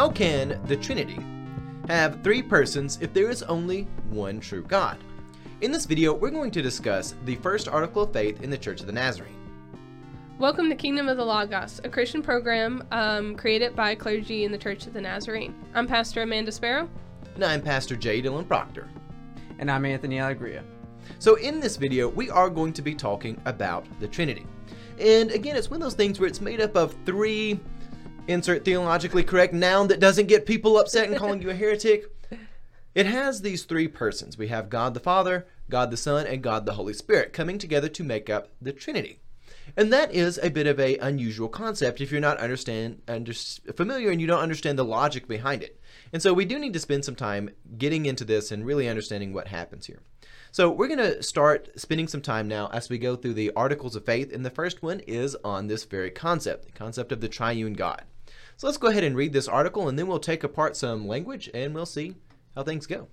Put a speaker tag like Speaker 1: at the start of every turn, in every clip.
Speaker 1: How can the Trinity have three persons if there is only one true God? In this video, we're going to discuss the first article of faith in the Church of the Nazarene.
Speaker 2: Welcome to Kingdom of the Logos, a Christian program um, created by clergy in the Church of the Nazarene. I'm Pastor Amanda Sparrow.
Speaker 1: And I'm Pastor J. Dylan Proctor.
Speaker 3: And I'm Anthony Allegria.
Speaker 1: So, in this video, we are going to be talking about the Trinity. And again, it's one of those things where it's made up of three insert theologically correct noun that doesn't get people upset and calling you a heretic. It has these three persons. We have God the Father, God the Son, and God the Holy Spirit coming together to make up the Trinity. And that is a bit of a unusual concept if you're not understand under, familiar and you don't understand the logic behind it. And so we do need to spend some time getting into this and really understanding what happens here. So we're going to start spending some time now as we go through the articles of faith, and the first one is on this very concept, the concept of the triune God. So let's go ahead and read this article, and then we'll take apart some language, and we'll see how things go.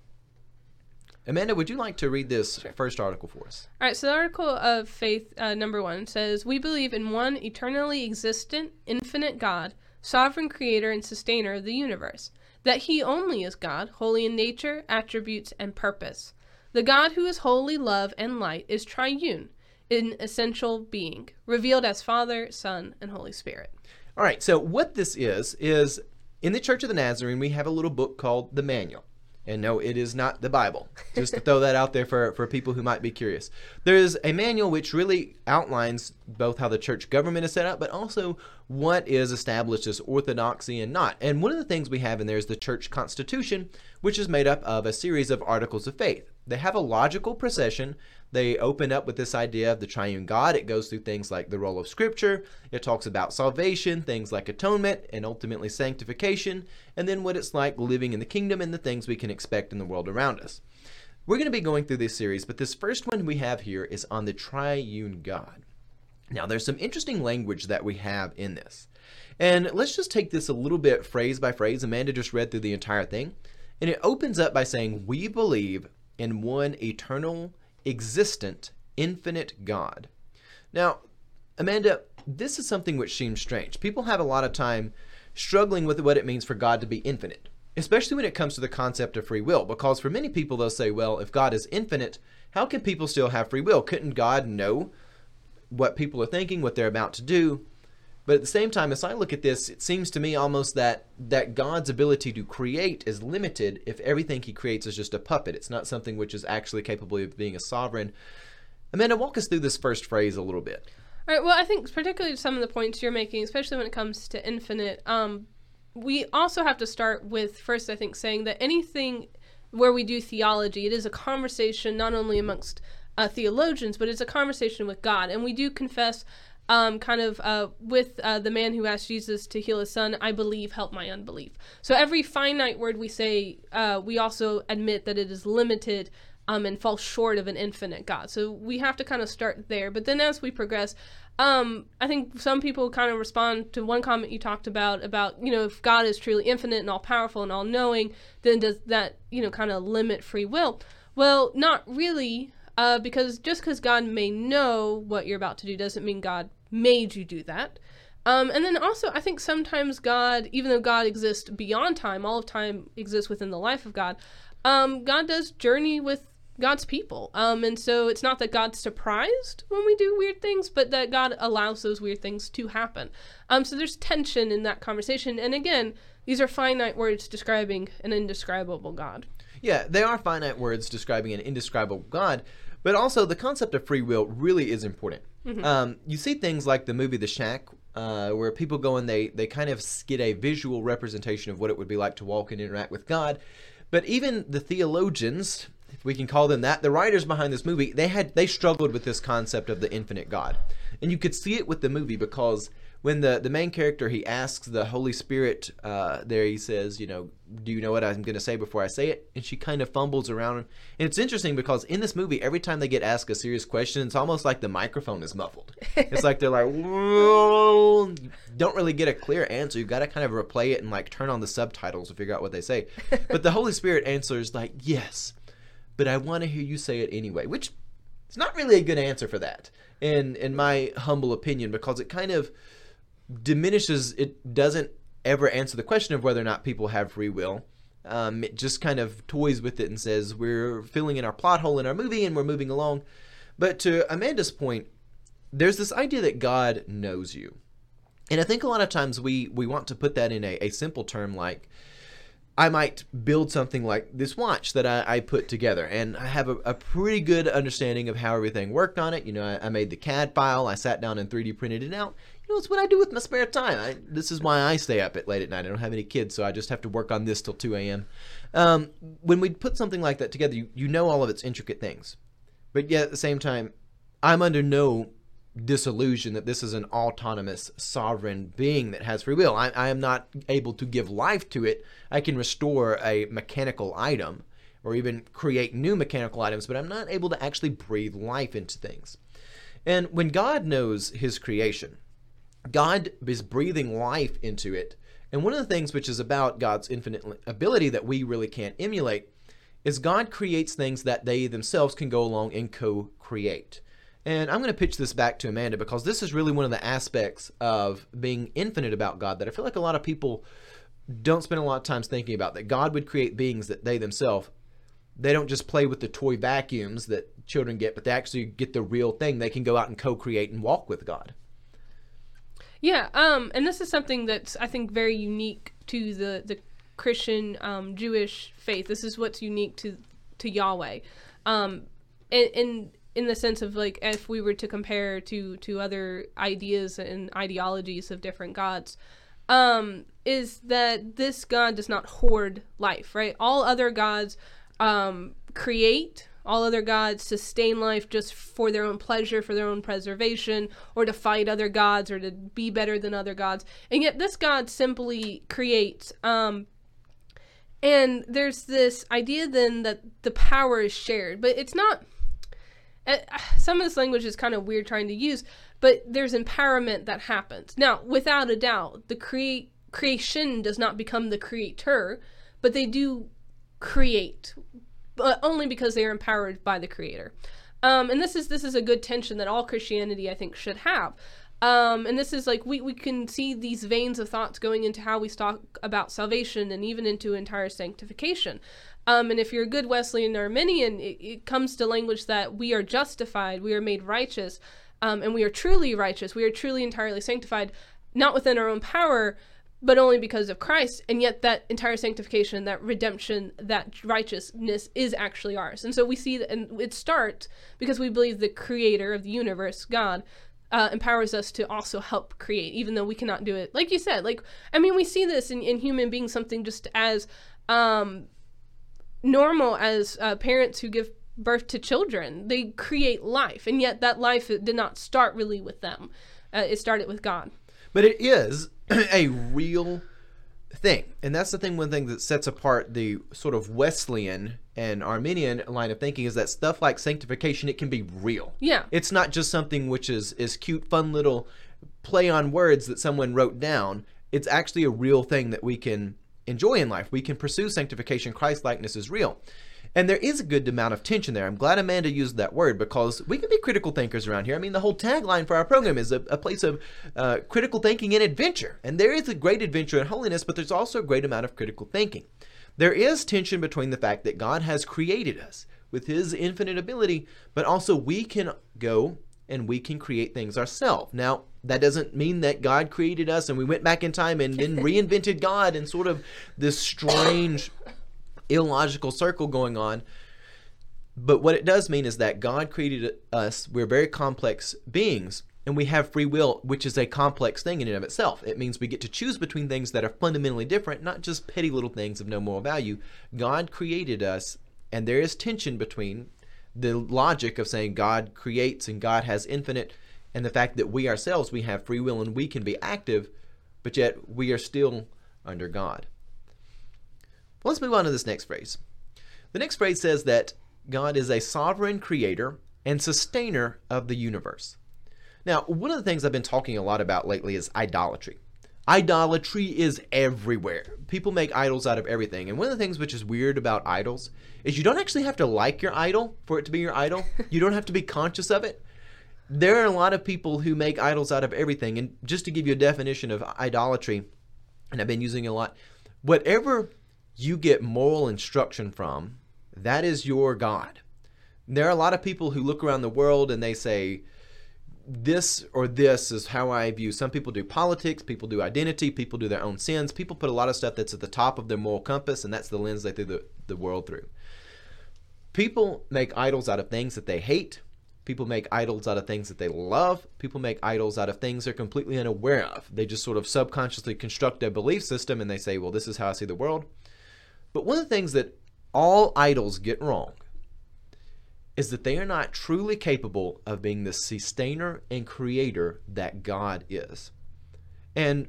Speaker 1: Amanda, would you like to read this sure. first article for us?
Speaker 2: All right, so the article of faith, uh, number one, says We believe in one eternally existent, infinite God, sovereign creator and sustainer of the universe, that he only is God, holy in nature, attributes, and purpose. The God who is holy, love, and light is triune in essential being, revealed as Father, Son, and Holy Spirit.
Speaker 1: All right, so what this is, is in the Church of the Nazarene, we have a little book called the Manual. And no, it is not the Bible. Just to throw that out there for, for people who might be curious. There is a manual which really outlines both how the church government is set up, but also what is established as orthodoxy and not. And one of the things we have in there is the church constitution, which is made up of a series of articles of faith. They have a logical procession they open up with this idea of the triune God. It goes through things like the role of Scripture, it talks about salvation, things like atonement, and ultimately sanctification, and then what it's like living in the kingdom and the things we can expect in the world around us. We're going to be going through this series, but this first one we have here is on the triune God. Now, there's some interesting language that we have in this. And let's just take this a little bit phrase by phrase. Amanda just read through the entire thing. And it opens up by saying, We believe in one eternal, existent, infinite God. Now, Amanda, this is something which seems strange. People have a lot of time struggling with what it means for God to be infinite, especially when it comes to the concept of free will, because for many people, they'll say, well, if God is infinite, how can people still have free will? Couldn't God know what people are thinking, what they're about to do? But at the same time, as I look at this, it seems to me almost that that God's ability to create is limited if everything He creates is just a puppet. It's not something which is actually capable of being a sovereign. Amanda, walk us through this first phrase a little bit.
Speaker 2: All right. Well, I think particularly some of the points you're making, especially when it comes to infinite, um, we also have to start with first, I think, saying that anything where we do theology, it is a conversation not only amongst uh, theologians, but it's a conversation with God, and we do confess um, kind of uh, with uh, the man who asked Jesus to heal his son, I believe, help my unbelief. So every finite word we say, uh, we also admit that it is limited um, and falls short of an infinite God. So we have to kind of start there. But then as we progress, um, I think some people kind of respond to one comment you talked about about you know if God is truly infinite and all powerful and all knowing, then does that you know kind of limit free will? Well, not really. Uh, because just because God may know what you're about to do doesn't mean God made you do that. Um, and then also, I think sometimes God, even though God exists beyond time, all of time exists within the life of God, um, God does journey with God's people. Um, and so it's not that God's surprised when we do weird things, but that God allows those weird things to happen. Um, so there's tension in that conversation. And again, these are finite words describing an indescribable God.
Speaker 1: Yeah, they are finite words describing an indescribable God, but also the concept of free will really is important. Mm-hmm. Um, you see things like the movie The Shack, uh, where people go and they they kind of get a visual representation of what it would be like to walk and interact with God. But even the theologians, if we can call them that, the writers behind this movie, they had they struggled with this concept of the infinite God, and you could see it with the movie because when the the main character he asks the Holy Spirit uh, there he says you know do you know what I'm going to say before I say it? And she kind of fumbles around. And it's interesting because in this movie every time they get asked a serious question it's almost like the microphone is muffled. It's like they're like don't really get a clear answer. You've got to kind of replay it and like turn on the subtitles to figure out what they say. But the Holy Spirit answers like yes but I want to hear you say it anyway which it's not really a good answer for that in in my humble opinion because it kind of diminishes it doesn't ever answer the question of whether or not people have free will. Um, it just kind of toys with it and says we're filling in our plot hole in our movie and we're moving along. But to Amanda's point, there's this idea that God knows you. And I think a lot of times we, we want to put that in a, a simple term like, I might build something like this watch that I, I put together, and I have a, a, pretty good understanding of how everything worked on it. You know, I, I, made the CAD file, I sat down and 3D printed it out. You know, it's what I do with my spare time. I, this is why I stay up at late at night. I don't have any kids, so I just have to work on this till 2 a.m. Um, when we put something like that together, you, you know all of its intricate things, but yet at the same time, I'm under no disillusion that this is an autonomous sovereign being that has free will. I, I, am not able to give life to it. I can restore a mechanical item or even create new mechanical items, but I'm not able to actually breathe life into things. And when God knows his creation, God is breathing life into it. And one of the things which is about God's infinite ability that we really can't emulate is God creates things that they themselves can go along and co create. And I'm going to pitch this back to Amanda because this is really one of the aspects of being infinite about God that I feel like a lot of people don't spend a lot of time thinking about. That God would create beings that they themselves, they don't just play with the toy vacuums that children get, but they actually get the real thing. They can go out and co create and walk with God.
Speaker 2: Yeah, um, and this is something that's I think very unique to the the Christian um, Jewish faith. This is what's unique to to Yahweh, um, and, and in the sense of like if we were to compare to to other ideas and ideologies of different gods um is that this god does not hoard life right all other gods um create all other gods sustain life just for their own pleasure for their own preservation or to fight other gods or to be better than other gods and yet this god simply creates um and there's this idea then that the power is shared but it's not uh, some of this language is kind of weird trying to use, but there's empowerment that happens. Now, without a doubt, the create creation does not become the creator, but they do create, but only because they are empowered by the creator. Um, and this is this is a good tension that all Christianity I think should have. Um, and this is like we, we can see these veins of thoughts going into how we talk about salvation and even into entire sanctification. Um, and if you're a good Wesleyan Arminian, it, it, comes to language that we are justified, we are made righteous, um, and we are truly righteous. We are truly entirely sanctified, not within our own power, but only because of Christ. And yet, that entire sanctification, that redemption, that righteousness is actually ours. And so we see that, and it starts because we believe the creator of the universe, God, uh, empowers us to also help create, even though we cannot do it. Like you said, like, I mean, we see this in, in human beings, something just as um, normal as uh, parents who give birth to children. They create life, and yet that life did not start really with them. Uh, it started with God.
Speaker 1: But it is a real thing, and that's the thing. One thing that sets apart the sort of Wesleyan and Arminian line of thinking is that stuff like sanctification it can be real.
Speaker 2: Yeah,
Speaker 1: it's not just something which is is cute, fun little play on words that someone wrote down. It's actually a real thing that we can enjoy in life. We can pursue sanctification. Christ likeness is real. And there is a good amount of tension there. I'm glad Amanda used that word because we can be critical thinkers around here. I mean, the whole tagline for our program is a, a place of uh, critical thinking and adventure. And there is a great adventure in holiness, but there's also a great amount of critical thinking. There is tension between the fact that God has created us with his infinite ability, but also we can go and we can create things ourselves. Now, that doesn't mean that God created us and we went back in time and then reinvented God and sort of this strange illogical circle going on. But what it does mean is that God created us. We're very complex beings and we have free will, which is a complex thing in and of itself. It means we get to choose between things that are fundamentally different, not just petty little things of no moral value. God created us, and there is tension between the logic of saying God creates and God has infinite and the fact that we ourselves we have free will and we can be active but yet we are still under god let's move on to this next phrase. The next phrase says that god is a sovereign creator and sustainer of the universe. Now one of the things i've been talking a lot about lately is idolatry. Idolatry is everywhere. People make idols out of everything. And one of the things which is weird about idols is you don't actually have to like your idol for it to be your idol. You don't have to be conscious of it. There are a lot of people who make idols out of everything. And just to give you a definition of idolatry, and I've been using it a lot. Whatever you get moral instruction from, that is your God. There are a lot of people who look around the world and they say, this or this is how I view. Some people do politics, people do identity, people do their own sins. People put a lot of stuff that's at the top of their moral compass, and that's the lens they view the, the world through. People make idols out of things that they hate. People make idols out of things that they love. People make idols out of things they're completely unaware of. They just sort of subconsciously construct their belief system and they say, well, this is how I see the world. But one of the things that all idols get wrong is that they are not truly capable of being the sustainer and creator that God is. And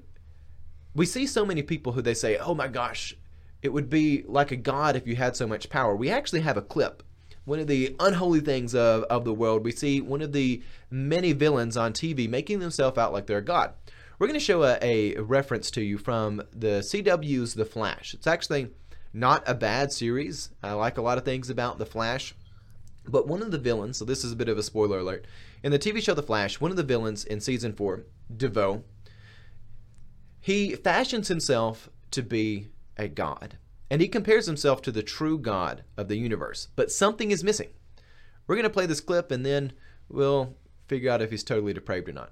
Speaker 1: we see so many people who they say, oh my gosh, it would be like a God if you had so much power. We actually have a clip. One of the unholy things of, of the world, we see one of the many villains on TV making themselves out like they're a God. We're going to show a, a reference to you from the CW's The Flash. It's actually not a bad series. I like a lot of things about The Flash. But one of the villains, so this is a bit of a spoiler alert, in the TV show The Flash, one of the villains in season four, DeVoe, he fashions himself to be a god. And he compares himself to the true God of the universe. But something is missing. We're going to play this clip and then we'll figure out if he's totally depraved or not.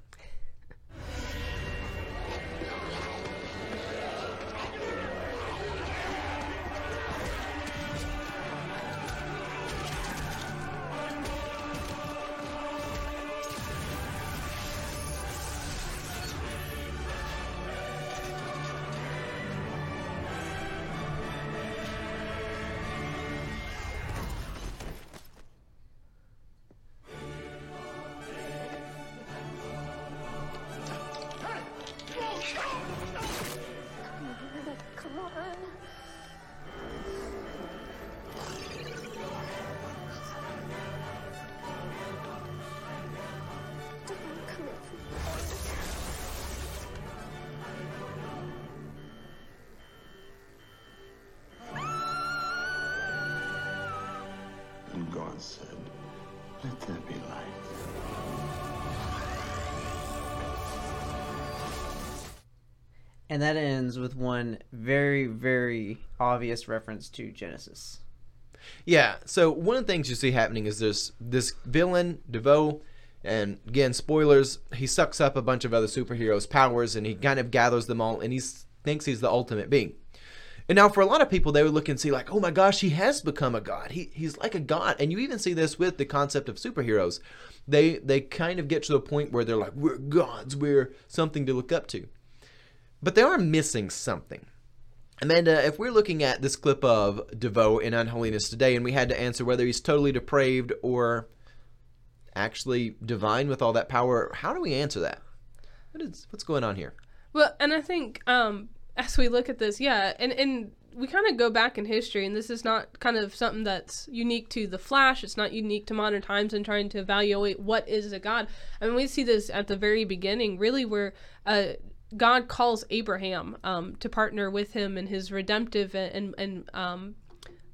Speaker 4: God said, Let there be light.
Speaker 3: And that ends with one very, very obvious reference to Genesis.
Speaker 1: Yeah, so one of the things you see happening is there's this villain, DeVoe, and again, spoilers, he sucks up a bunch of other superheroes' powers and he kind of gathers them all and he thinks he's the ultimate being. And now, for a lot of people, they would look and see, like, oh my gosh, he has become a god. He, he's like a god. And you even see this with the concept of superheroes. They, they kind of get to the point where they're like, we're gods, we're something to look up to. But they are missing something. Amanda, if we're looking at this clip of DeVoe in Unholiness today, and we had to answer whether he's totally depraved or actually divine with all that power, how do we answer that? What is what's going on here?
Speaker 2: Well, and I think um, as we look at this, yeah, and and we kind of go back in history, and this is not kind of something that's unique to the Flash. It's not unique to modern times and trying to evaluate what is a god. I mean, we see this at the very beginning, really, where uh, God calls Abraham um, to partner with him in his redemptive and and um,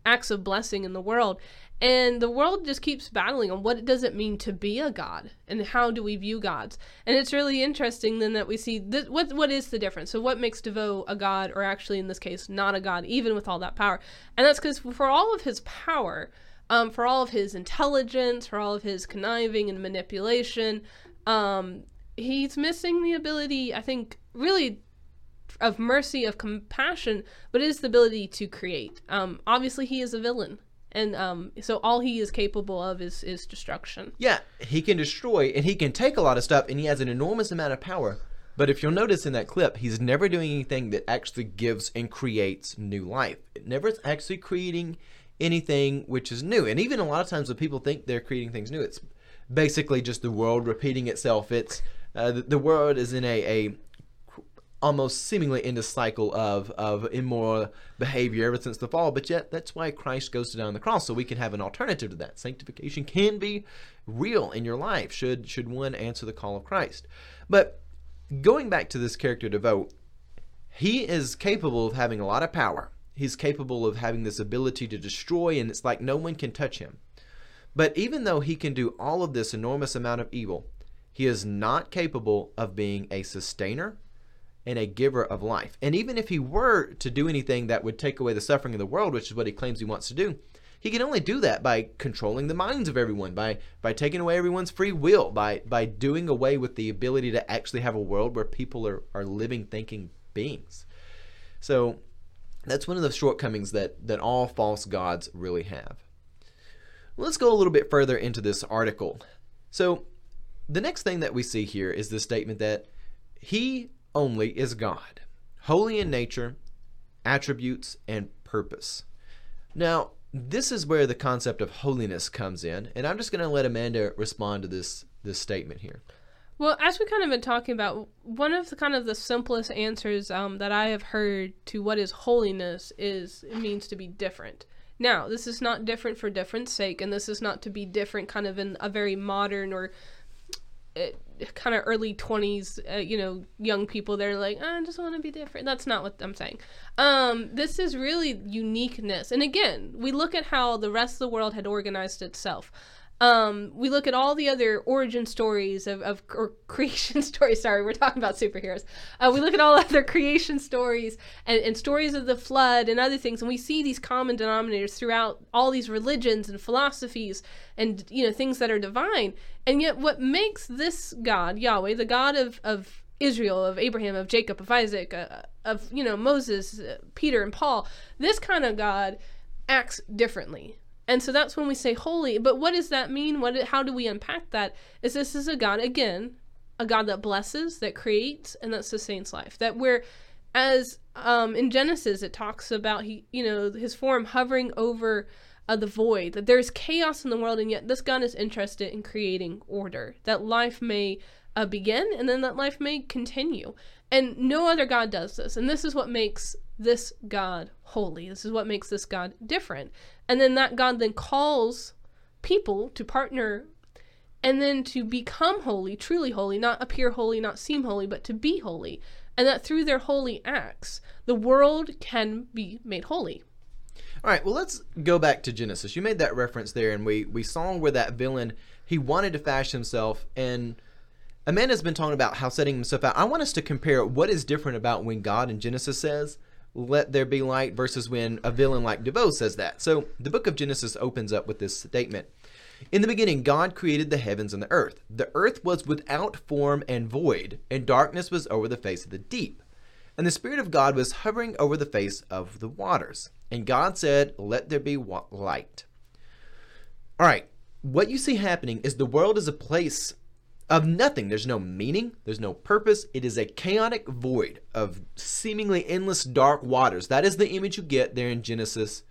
Speaker 2: acts of blessing in the world. And the world just keeps battling on what does it mean to be a god and how do we view gods. And it's really interesting then that we see this, what what is the difference. So what makes DeVoe a god or actually in this case not a god even with all that power. And that's cuz for all of his power, um, for all of his intelligence, for all of his conniving and manipulation, um, he's missing the ability, I think, really of mercy, of compassion, but it is the ability to create. Um, obviously, he is a villain, and um, so all he is capable of is is destruction.
Speaker 1: Yeah, he can destroy and he can take a lot of stuff, and he has an enormous amount of power. But if you'll notice in that clip, he's never doing anything that actually gives and creates new life. It never is actually creating anything which is new. And even a lot of times when people think they're creating things new, it's basically just the world repeating itself. It's uh, the, the world is in a, a almost seemingly in a cycle of, of immoral behavior ever since the fall, but yet that's why Christ goes to die on the cross, so we can have an alternative to that. Sanctification can be real in your life should should one answer the call of Christ. But going back to this character DeVoe, he is capable of having a lot of power. He's capable of having this ability to destroy, and it's like no one can touch him. But even though he can do all of this enormous amount of evil, he is not capable of being a sustainer and a giver of life. And even if he were to do anything that would take away the suffering of the world, which is what he claims he wants to do, he can only do that by controlling the minds of everyone, by by taking away everyone's free will, by by doing away with the ability to actually have a world where people are, are living, thinking beings. So that's one of the shortcomings that, that all false gods really have. Let's go a little bit further into this article. So the next thing that we see here is the statement that he only is God, holy in nature, attributes, and purpose. Now, this is where the concept of holiness comes in, and I'm just going to let Amanda respond to this this statement here.
Speaker 2: Well, as we kind of been talking about, one of the kind of the simplest answers um, that I have heard to what is holiness is it means to be different. Now, this is not different for different sake, and this is not to be different kind of in a very modern or kind of early 20s, uh, you know, young people. They're like, I just want to be different. That's not what I'm saying. Um, this is really uniqueness. And again, we look at how the rest of the world had organized itself um, we look at all the other origin stories of, of or creation stories. Sorry, we're talking about superheroes. Uh, we look at all other creation stories and, and stories of the flood and other things, and we see these common denominators throughout all these religions and philosophies and you know things that are divine. And yet, what makes this God, Yahweh, the God of of Israel, of Abraham, of Jacob, of Isaac, uh, of you know Moses, uh, Peter, and Paul, this kind of God acts differently and so that's when we say holy. But what does that mean? What how do we unpack that? Is this is a God again, a God that blesses, that creates, and that sustains life. That we're as um, in Genesis it talks about he you know his form hovering over uh, the void. That there's chaos in the world, and yet this God is interested in creating order. That life may uh, begin, and then that life may continue. And no other God does this. And this is what makes this God holy. This is what makes this God different. And then that God then calls people to partner and then to become holy, truly holy, not appear holy, not seem holy, but to be holy. And that through their holy acts, the world can be made holy.
Speaker 1: All right, well, let's go back to Genesis. You made that reference there, and we, we saw where that villain, he wanted to fashion himself, and Amanda's been talking about how setting himself out. I want us to compare what is different about when God in Genesis says, let there be light versus when a villain like DeVoe says that. So the book of Genesis opens up with this statement. In the beginning, God created the heavens and the earth. The earth was without form and void, and darkness was over the face of the deep. And the Spirit of God was hovering over the face of the waters. And God said, Let there be light. All right, what you see happening is the world is a place of nothing. There's no meaning, there's no purpose. It is a chaotic void of seemingly endless dark waters. That is the image you get there in Genesis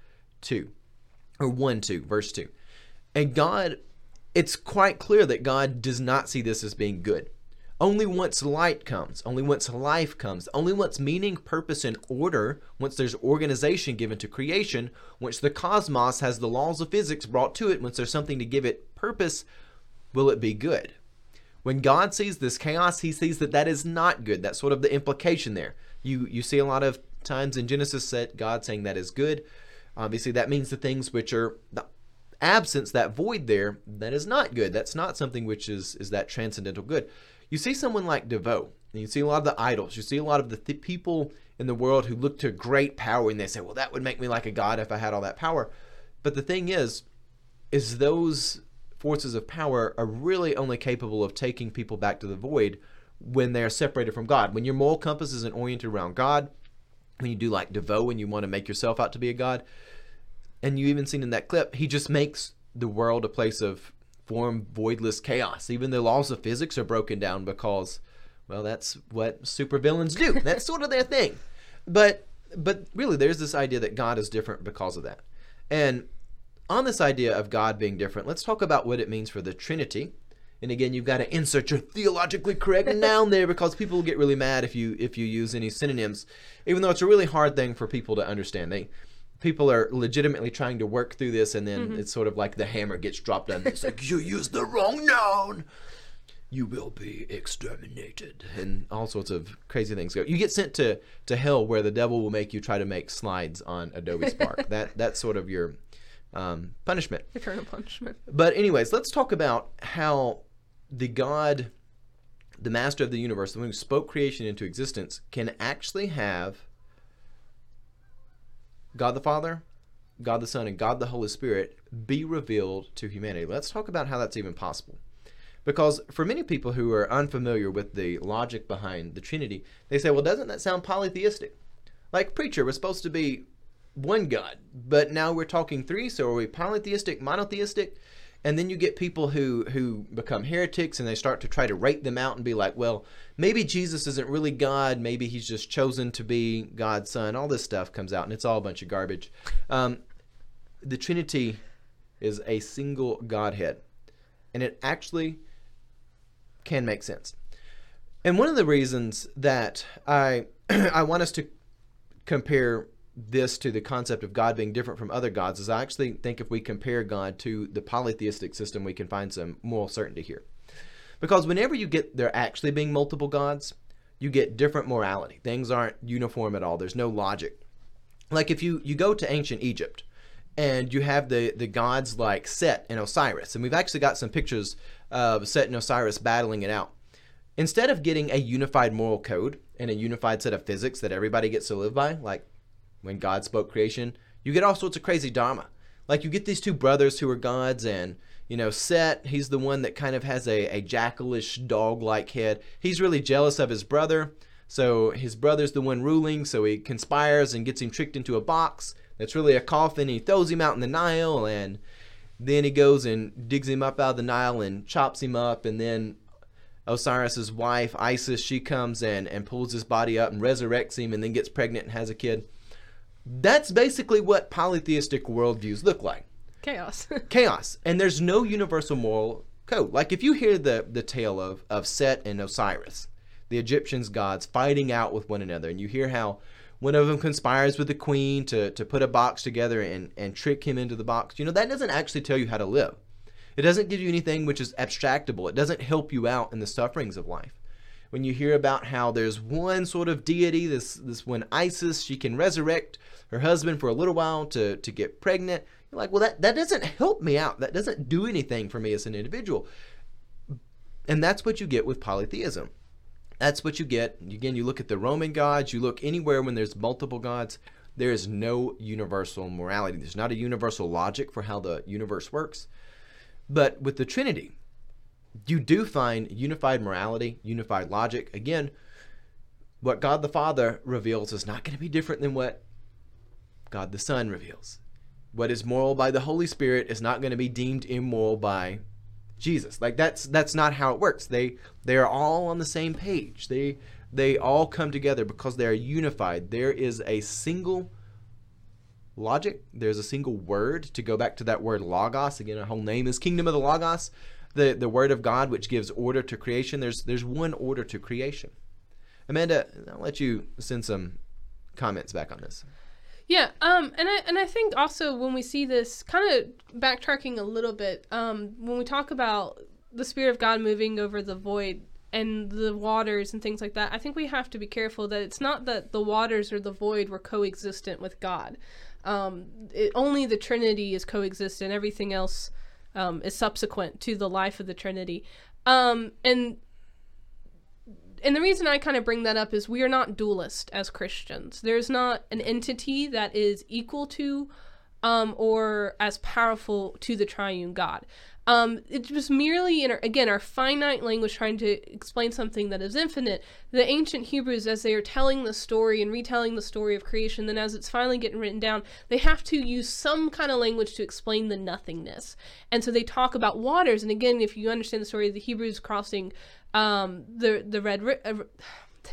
Speaker 1: 2 or 1 2, verse 2. And God, it's quite clear that God does not see this as being good. Only once light comes, only once life comes, only once meaning, purpose, and order, once there's organization given to creation, once the cosmos has the laws of physics brought to it, once there's something to give it purpose, will it be good. When God sees this chaos, he sees that that is not good. That's sort of the implication there. You you see a lot of times in Genesis that God saying that is good. Obviously, that means the things which are the absence, that void there, that is not good. That's not something which is is that transcendental good. You see someone like DeVoe, and you see a lot of the idols. You see a lot of the th- people in the world who look to great power, and they say, "Well, that would make me like a god if I had all that power." But the thing is, is those forces of power are really only capable of taking people back to the void when they are separated from God. When your moral compass isn't oriented around God, when you do like DeVoe and you want to make yourself out to be a God, and you even seen in that clip, he just makes the world a place of form voidless chaos. Even the laws of physics are broken down because, well, that's what supervillains do. That's sort of their thing. But but really, there's this idea that God is different because of that. And on this idea of God being different, let's talk about what it means for the Trinity. And again, you've got to insert your theologically correct noun there because people will get really mad if you if you use any synonyms, even though it's a really hard thing for people to understand. They people are legitimately trying to work through this, and then mm-hmm. it's sort of like the hammer gets dropped on. It's like you used the wrong noun. You will be exterminated, and all sorts of crazy things go. You get sent to to hell, where the devil will make you try to make slides on Adobe Spark. that that's sort of your um, punishment.
Speaker 2: Eternal punishment.
Speaker 1: But anyways, let's talk about how the God the master of the universe, the one who spoke creation into existence, can actually have God the Father, God the Son, and God the Holy Spirit be revealed to humanity. Let's talk about how that's even possible. Because for many people who are unfamiliar with the logic behind the Trinity, they say, well, doesn't that sound polytheistic? Like, preacher, we're supposed to be one God, but now we're talking three, so are we polytheistic, monotheistic? And then you get people who, who become heretics and they start to try to rate them out and be like, well, maybe Jesus isn't really God. Maybe he's just chosen to be God's son. All this stuff comes out and it's all a bunch of garbage. Um, the Trinity is a single Godhead. And it actually can make sense. And one of the reasons that I I want us to compare this to the concept of God being different from other gods is I actually think if we compare God to the polytheistic system, we can find some moral certainty here. Because whenever you get there actually being multiple gods, you get different morality. Things aren't uniform at all. There's no logic. Like if you, you go to ancient Egypt and you have the, the gods like Set and Osiris, and we've actually got some pictures of Set and Osiris battling it out. Instead of getting a unified moral code and a unified set of physics that everybody gets to live by, like when God spoke creation, you get all sorts of crazy dharma. Like you get these two brothers who are gods, and you know, Set, he's the one that kind of has a, a jackalish dog like head. He's really jealous of his brother. So his brother's the one ruling, so he conspires and gets him tricked into a box that's really a coffin. He throws him out in the Nile, and then he goes and digs him up out of the Nile and chops him up, and then Osiris's wife, Isis, she comes in and pulls his body up and resurrects him and then gets pregnant and has a kid. That's basically what polytheistic worldviews look like.
Speaker 2: Chaos.
Speaker 1: Chaos. And there's no universal moral code. Like if you hear the, the tale of, of Set and Osiris, the Egyptians' gods fighting out with one another, and you hear how one of them conspires with the queen to, to put a box together and, and trick him into the box, you know, that doesn't actually tell you how to live. It doesn't give you anything which is abstractable. It doesn't help you out in the sufferings of life. When you hear about how there's one sort of deity, this this one Isis, she can resurrect her husband for a little while to, to get pregnant. You're like, well, that, that doesn't help me out. That doesn't do anything for me as an individual. And that's what you get with polytheism. That's what you get. Again, you look at the Roman gods, you look anywhere when there's multiple gods, there is no universal morality. There's not a universal logic for how the universe works. But with the Trinity, you do find unified morality, unified logic. Again, what God the Father reveals is not going to be different than what God the Son reveals. What is moral by the Holy Spirit is not going to be deemed immoral by Jesus. Like that's that's not how it works. They they are all on the same page. They they all come together because they are unified. There is a single logic. There's a single word to go back to that word logos. Again, a whole name is kingdom of the logos, the the word of God which gives order to creation. There's there's one order to creation. Amanda, I'll let you send some comments back on this.
Speaker 2: Yeah, um, and I and I think also when we see this, kind of backtracking a little bit, um, when we talk about the spirit of God moving over the void and the waters and things like that, I think we have to be careful that it's not that the waters or the void were coexistent with God. Um, it, only the Trinity is coexistent. Everything else um, is subsequent to the life of the Trinity. Um, and and the reason I kind of bring that up is we are not dualist as Christians. There's not an entity that is equal to um, or as powerful to the triune God. Um, it's just merely, in our, again, our finite language trying to explain something that is infinite. The ancient Hebrews, as they are telling the story and retelling the story of creation, then as it's finally getting written down, they have to use some kind of language to explain the nothingness. And so they talk about waters. And again, if you understand the story of the Hebrews crossing um, the the Red uh,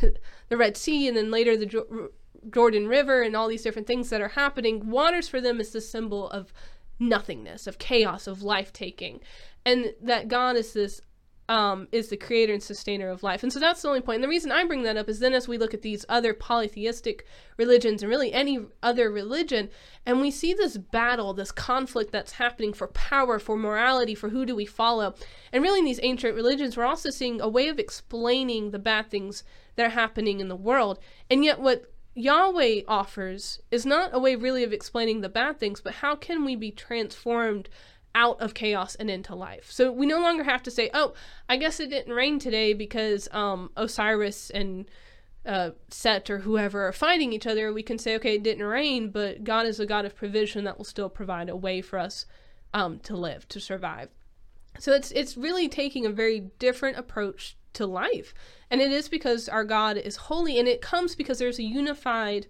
Speaker 2: the Red Sea, and then later the jo- Jordan River, and all these different things that are happening, waters for them is the symbol of nothingness, of chaos, of life taking, and that God is this um, is the creator and sustainer of life. And so that's the only point. And the reason I bring that up is then as we look at these other polytheistic religions and really any other religion, and we see this battle, this conflict that's happening for power, for morality, for who do we follow. And really in these ancient religions, we're also seeing a way of explaining the bad things that are happening in the world. And yet what Yahweh offers is not a way really of explaining the bad things, but how can we be transformed out of chaos and into life. So we no longer have to say, "Oh, I guess it didn't rain today because um, Osiris and uh, Set or whoever are fighting each other." We can say, "Okay, it didn't rain, but God is a God of provision that will still provide a way for us um, to live, to survive." So it's it's really taking a very different approach to life, and it is because our God is holy, and it comes because there's a unified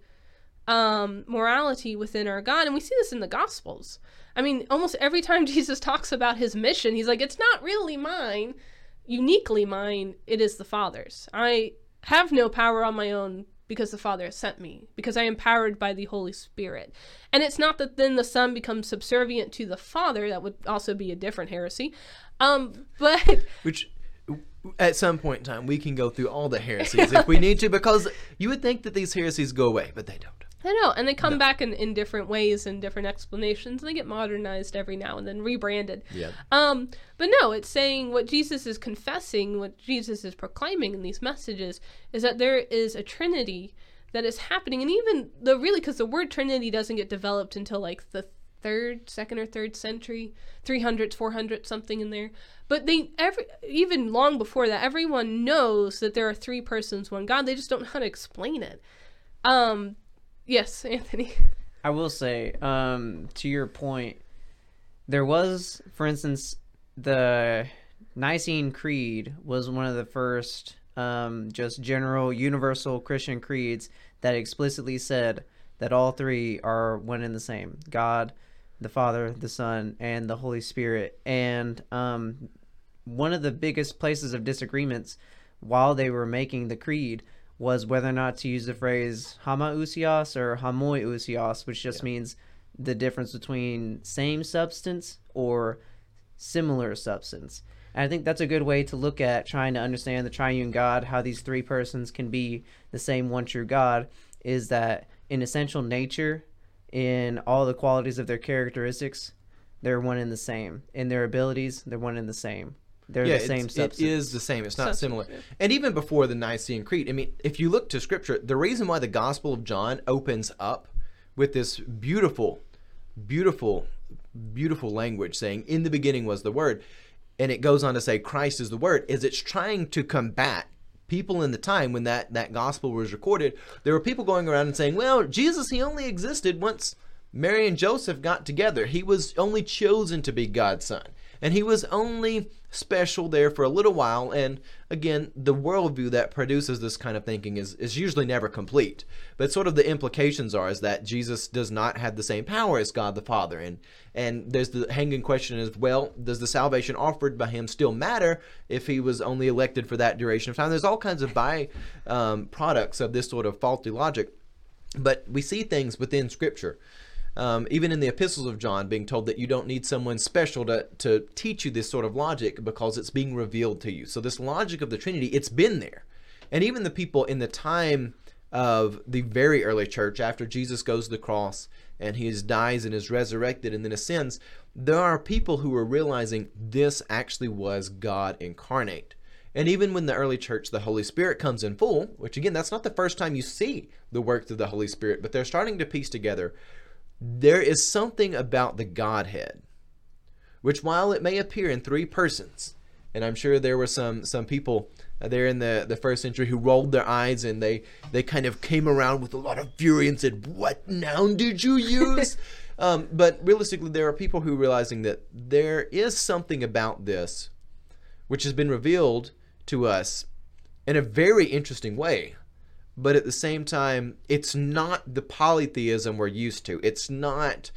Speaker 2: um, morality within our God, and we see this in the Gospels. I mean, almost every time Jesus talks about his mission, he's like, "It's not really mine, uniquely mine. It is the Father's. I have no power on my own." Because the Father has sent me, because I am empowered by the Holy Spirit. And it's not that then the Son becomes subservient to the Father, that would also be a different heresy. Um, but
Speaker 1: Which, at some point in time, we can go through all the heresies if we need to, because you would think that these heresies go away, but they don't.
Speaker 2: I know, and they come back in, in different ways and different explanations. And they get modernized every now and then, rebranded.
Speaker 1: Yeah.
Speaker 2: Um, but no, it's saying what Jesus is confessing, what Jesus is proclaiming in these messages, is that there is a Trinity that is happening, and even the really because the word Trinity doesn't get developed until like the third, second or third century, three hundreds, four hundreds, something in there. But they every even long before that, everyone knows that there are three persons, one God. They just don't know how to explain it. Um, yes, Anthony.
Speaker 3: I will say, um, to your point, there was, for instance, the Nicene Creed was one of the first um, just general universal Christian creeds that explicitly said that all three are one and the same God, the Father, the Son, and the Holy Spirit. And um, one of the biggest places of disagreements while they were making the creed was whether or not to use the phrase homoousios or homoiousios, which just means the difference between same substance or similar substance. And I think that's a good way to look at trying to understand the triune God, how these three persons can be the same one true God, is that in essential nature, in all the qualities of their characteristics, they're one and the same. In their abilities, they're one and the same. They're
Speaker 1: yeah,
Speaker 3: the same
Speaker 1: it's,
Speaker 3: substance.
Speaker 1: it is the same. It's not
Speaker 2: Substance,
Speaker 1: similar. And even before the Nicene Creed, I mean, if you look to Scripture, the reason why the Gospel of John opens up with this beautiful, beautiful, beautiful language saying, "In the beginning was the Word," and it goes on to say, "Christ is the Word," is it's trying to combat people in the time when that that gospel was recorded. There were people going around and saying, "Well, Jesus, he only existed once." Mary and Joseph got together. He was only chosen to be God's son. And he was only special there for a little while. And again, the worldview that produces this kind of thinking is, is usually never complete. But sort of the implications are is that Jesus does not have the same power as God the Father. And and there's the hanging question is, well, does the salvation offered by him still matter if he was only elected for that duration of time? There's all kinds of by um, products of this sort of faulty logic. But we see things within Scripture um, even in the epistles of John, being told that you don't need someone special to, to teach you this sort of logic because it's being revealed to you. So, this logic of the Trinity, it's been there. And even the people in the time of the very early church, after Jesus goes to the cross and he is, dies and is resurrected and then ascends, there are people who are realizing this actually was God incarnate. And even when the early church, the Holy Spirit comes in full, which again, that's not the first time you see the works of the Holy Spirit, but they're starting to piece together there is something about the Godhead, which while it may appear in three persons, and I'm sure there were some some people there in the, the first century who rolled their eyes and they they kind of came around with a lot of fury and said, "What noun did you use?" um, but realistically, there are people who are realizing that there is something about this which has been revealed to us in a very interesting way but at the same time it's not the polytheism we're used to. It's not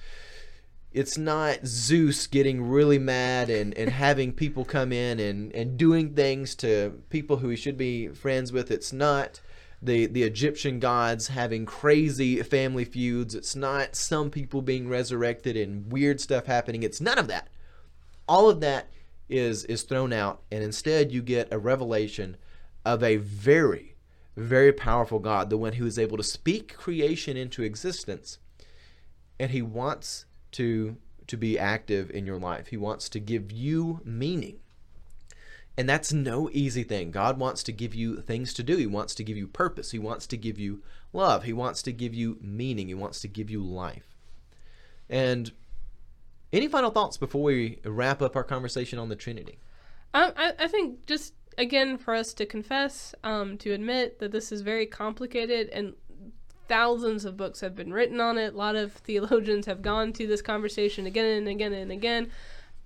Speaker 1: it's not zeus getting really mad and, and having people come in and, and doing things to people who he should be friends with. It's not the, the egyptian gods having crazy family feuds. It's not some people being resurrected and weird stuff happening. It's none of that. All of that is is thrown out and instead you get a revelation of a very very powerful God, the one who is able to speak creation into existence. And he wants to to be active in your life. He wants to give you meaning. And that's no easy thing. God wants to give you things to do. He wants to give you purpose. He wants to give you love. He wants to give you meaning. He wants to give you life. And Any final thoughts before we wrap up our conversation on the Trinity?
Speaker 2: Um, I, I think just again for us to confess, um, to admit that this is very complicated and thousands of books have been written on it. A lot of theologians have gone to this conversation again and again and again.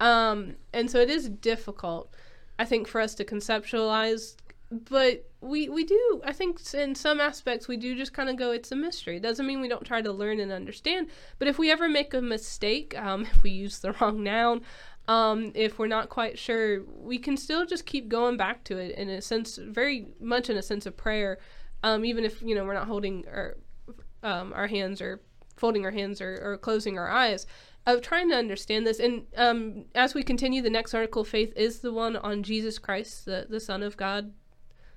Speaker 2: Um, and so it is difficult, I think, for us to conceptualize. But we, we do, I think, in some aspects, we do just kind of go, it's a mystery. It doesn't mean we don't try to learn and understand. But if we ever make a mistake, um, if we use the wrong noun, um, if we're not quite sure, we can still just keep going back to it in a sense, very much in a sense of prayer. Um, even if you know we're not holding our um, our hands or folding our hands or, or closing our eyes, of trying to understand this. And um, as we continue, the next article faith is the one on Jesus Christ, the the Son of God,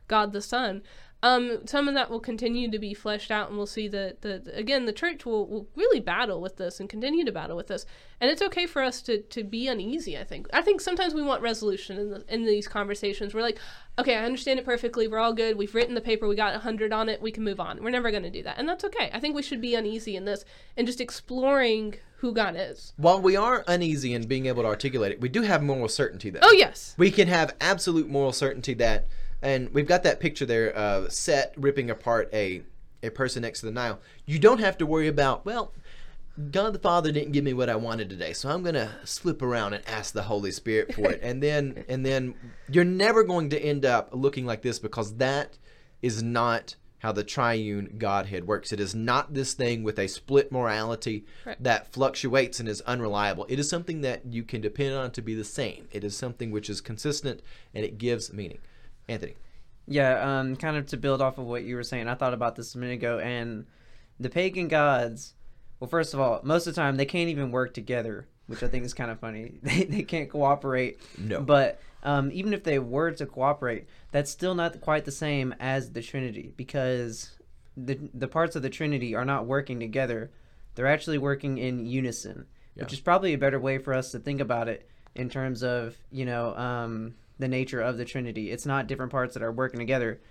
Speaker 2: God the Son. Um, some of that will continue to be fleshed out, and we'll see that the, the again the church will, will really battle with this and continue to battle with this, and it's okay for us to, to be uneasy. I think I think sometimes we want resolution in the, in these conversations. We're like, okay, I understand it perfectly. We're all good. We've written the paper. We got a hundred on it. We can move on. We're never going to do that, and that's okay. I think we should be uneasy in this and just exploring who God is.
Speaker 1: While we are uneasy in being able to articulate it, we do have moral certainty though.
Speaker 2: Oh yes,
Speaker 1: We can have absolute moral certainty that, and we've got that picture there of Set ripping apart a a person next to the Nile. You don't have to worry about well. God the Father didn't give me what I wanted today, so I'm gonna slip around and ask the Holy Spirit for it, and then and then you're never going to end up looking like this because that is not how the triune Godhead works. It is not this thing with a split morality
Speaker 2: Right.
Speaker 1: that fluctuates and is unreliable. It is something that you can depend on to be the same. It is something which is consistent and it gives meaning. Anthony.
Speaker 3: Yeah, um, kind of to build off of what you were saying, I thought about this a minute ago, and the pagan gods. Well, first of all, most of the time they can't even work together, which I think is kind of funny. They they can't cooperate.
Speaker 1: No.
Speaker 3: But um, even if they were to cooperate, that's still not quite the same as the Trinity because the the parts of the Trinity are not working together. They're actually working in unison, which is probably a better way for us to think about it in terms of you know um, the nature of the Trinity. It's not different parts that are working together.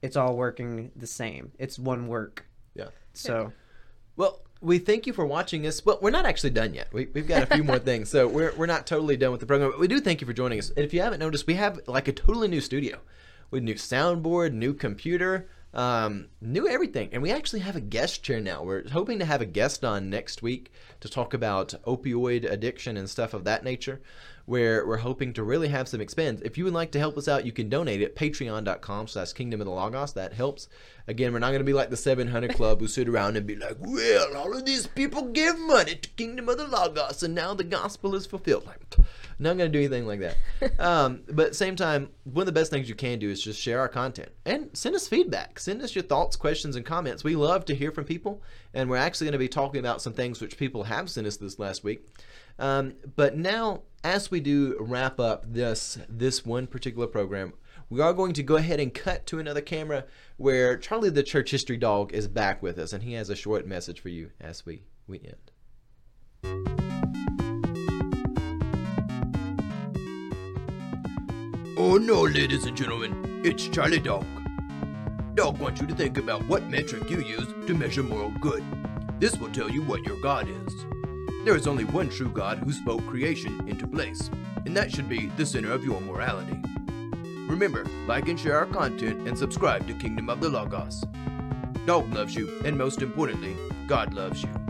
Speaker 3: It's all working the same. It's one work.
Speaker 1: Yeah.
Speaker 3: So
Speaker 1: Well, we thank you for watching us. Well, we're not actually done yet. We, we've got a few more things, so we're, we're not totally done with the program. But we do thank you for joining us. And if you haven't noticed, we have like a totally new studio with new soundboard, new computer, um, new everything. And we actually have a guest chair now. We're hoping to have a guest on next week to talk about opioid addiction and stuff of that nature. Where we're hoping to really have some expense. If you would like to help us out, you can donate at patreon.com slash kingdom of the logos. That helps. Again, we're not going to be like the 700 Club who sit around and be like, well, all of these people give money to Kingdom of the Logos, and now the gospel is fulfilled. Like, not going to do anything like that. um, but same time, one of the best things you can do is just share our content and send us feedback. Send us your thoughts, questions, and comments. We love to hear from people, and we're actually going to be talking about some things which people have sent us this last week. Um, but now, as we do wrap up this this one particular program, we are going to go ahead and cut to another camera where Charlie the Church History Dog is back with us, and he has a short message for you as we we end.
Speaker 5: Oh no, ladies and gentlemen, it's Charlie Dog. Dog wants you to think about what metric you use to measure moral good. This will tell you what your God is. There is only one true God who spoke creation into place, and that should be the center of your morality. Remember, like and share our content and subscribe to Kingdom of the Logos. Dog loves you, and most importantly, God loves you.